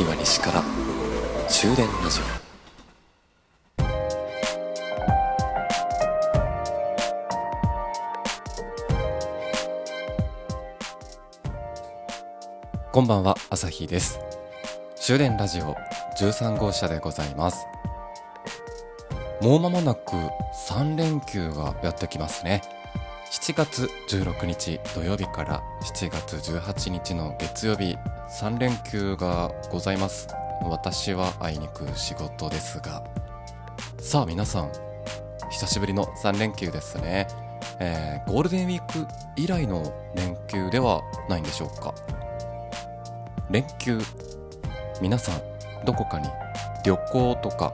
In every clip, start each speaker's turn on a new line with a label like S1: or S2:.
S1: 岩西から終電ラジオ。こんばんは朝日です。終電ラジオ13号車でございます。もう間もなく3連休がやってきますね。7月16日土曜日から7月18日の月曜日3連休がございます。私はあいにく仕事ですが。さあ皆さん久しぶりの3連休ですね、えー、ゴールデンウィーク以来の連休ではないんでしょうか。連休皆さんどこかに旅行とか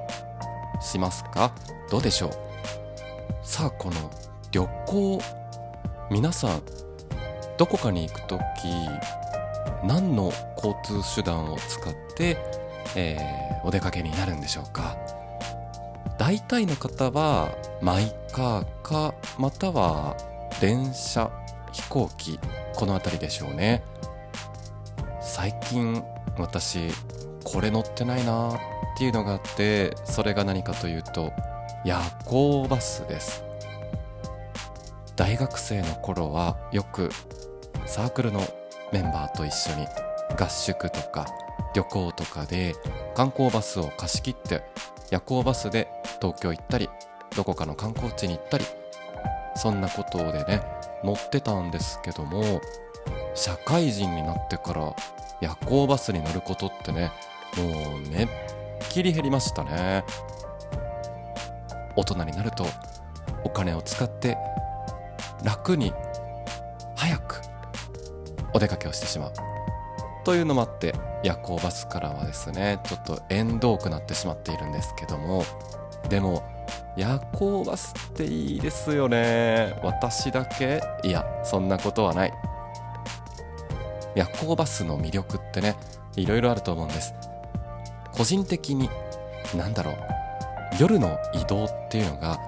S1: しますか？どうでしょう？さあこの旅行皆さんどこかに行く時何の交通手段を使って、えー、お出かけになるんでしょうか。大体の方はマイカーかまたは電車飛行機この辺りでしょうね。最近私これ乗ってないなっていうのがあってそれが何かというと夜行バスです。大学生の頃はよくサークルのメンバーと一緒に合宿とか旅行とかで観光バスを貸し切って夜行バスで東京行ったりどこかの観光地に行ったりそんなことでね乗ってたんですけども社会人になってから夜行バスに乗ることってねもうめっきり減りましたね。大人になるとお金を使って楽に早くお出かけをしてしまう。というのもあって夜行バスからはですねちょっと縁遠くなってしまっているんですけども。でも夜行バスっていいですよね。私だけいやそんなことはない。夜行バスの魅力ってねいろいろあると思うんです。個人的に何だろう。夜の移動っていうのが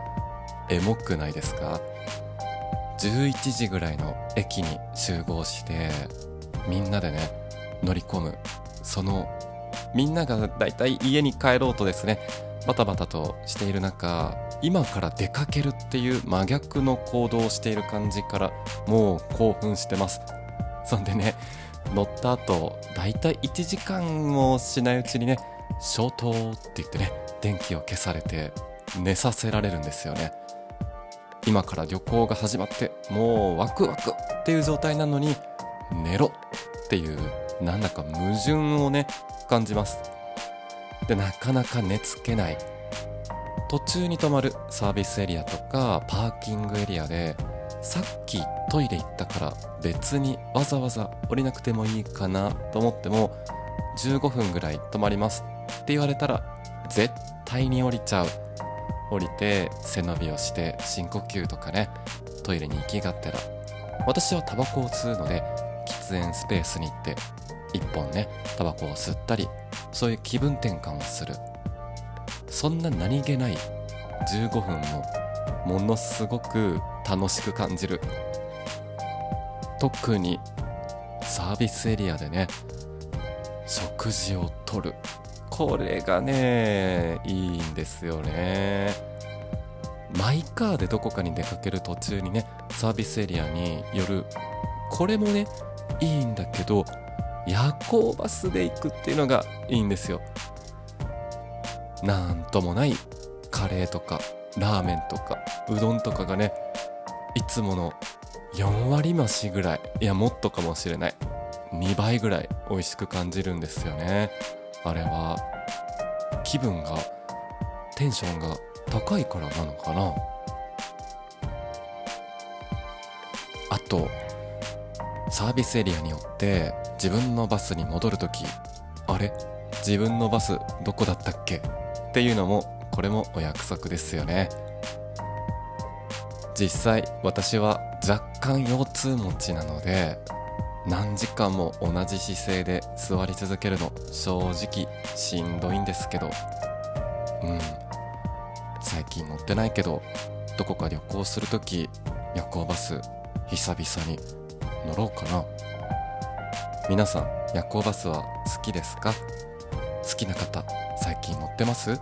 S1: エモくないですか？11時ぐらいの駅に集合してみんなでね乗り込む。そのみんながだいたい家に帰ろうとですねバタバタとしている中今から出かけるっていう真逆の行動をしている感じからもう興奮してます。そんでね乗った後だいたい1時間もしないうちにね消灯って言ってね電気を消されて寝させられるんですよね。今から旅行が始まってもうワクワクっていう状態なのに寝ろっていうなんだか矛盾をね感じます。でなかなか寝つけない。途中に泊まるサービスエリアとかパーキングエリアでさっきトイレ行ったから別にわざわざ降りなくてもいいかなと思っても15分ぐらい泊まりますって言われたら絶対に降りちゃう。降りて背伸びをして深呼吸とかねトイレに行きがってら。私はタバコを吸うので喫煙スペースに行って1本ねタバコを吸ったりそういう気分転換をする。そんな何気ない15分もものすごく楽しく感じる。特にサービスエリアでね食事をとる。これがねいいんですよね。マイカーでどこかに出かける途中にねサービスエリアに寄る。これもねいいんだけど夜行バスで行くっていうのがいいんですよ。なんともないカレーとかラーメンとかうどんとかがねいつもの4割増しぐらいいやもっとかもしれない。2倍ぐらい美味しく感じるんですよね。あれは気分がテンションが高いからなのかな？あとサービスエリアによって自分のバスに戻るときあれ？自分のバスどこだったっけ？っていうのもこれもお約束ですよね。実際私は若干腰痛持ちなので何時間も同じ姿勢で座り続けるの正直しんどいんですけど。うん。最近乗ってないけどどこか旅行する時夜行バス久々に乗ろうかな。皆さん夜行バスは好きですか？好きな方最近乗ってます？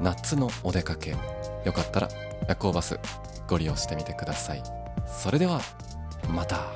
S1: 夏のお出かけよかったら夜行バスご利用してみてください。それではまた。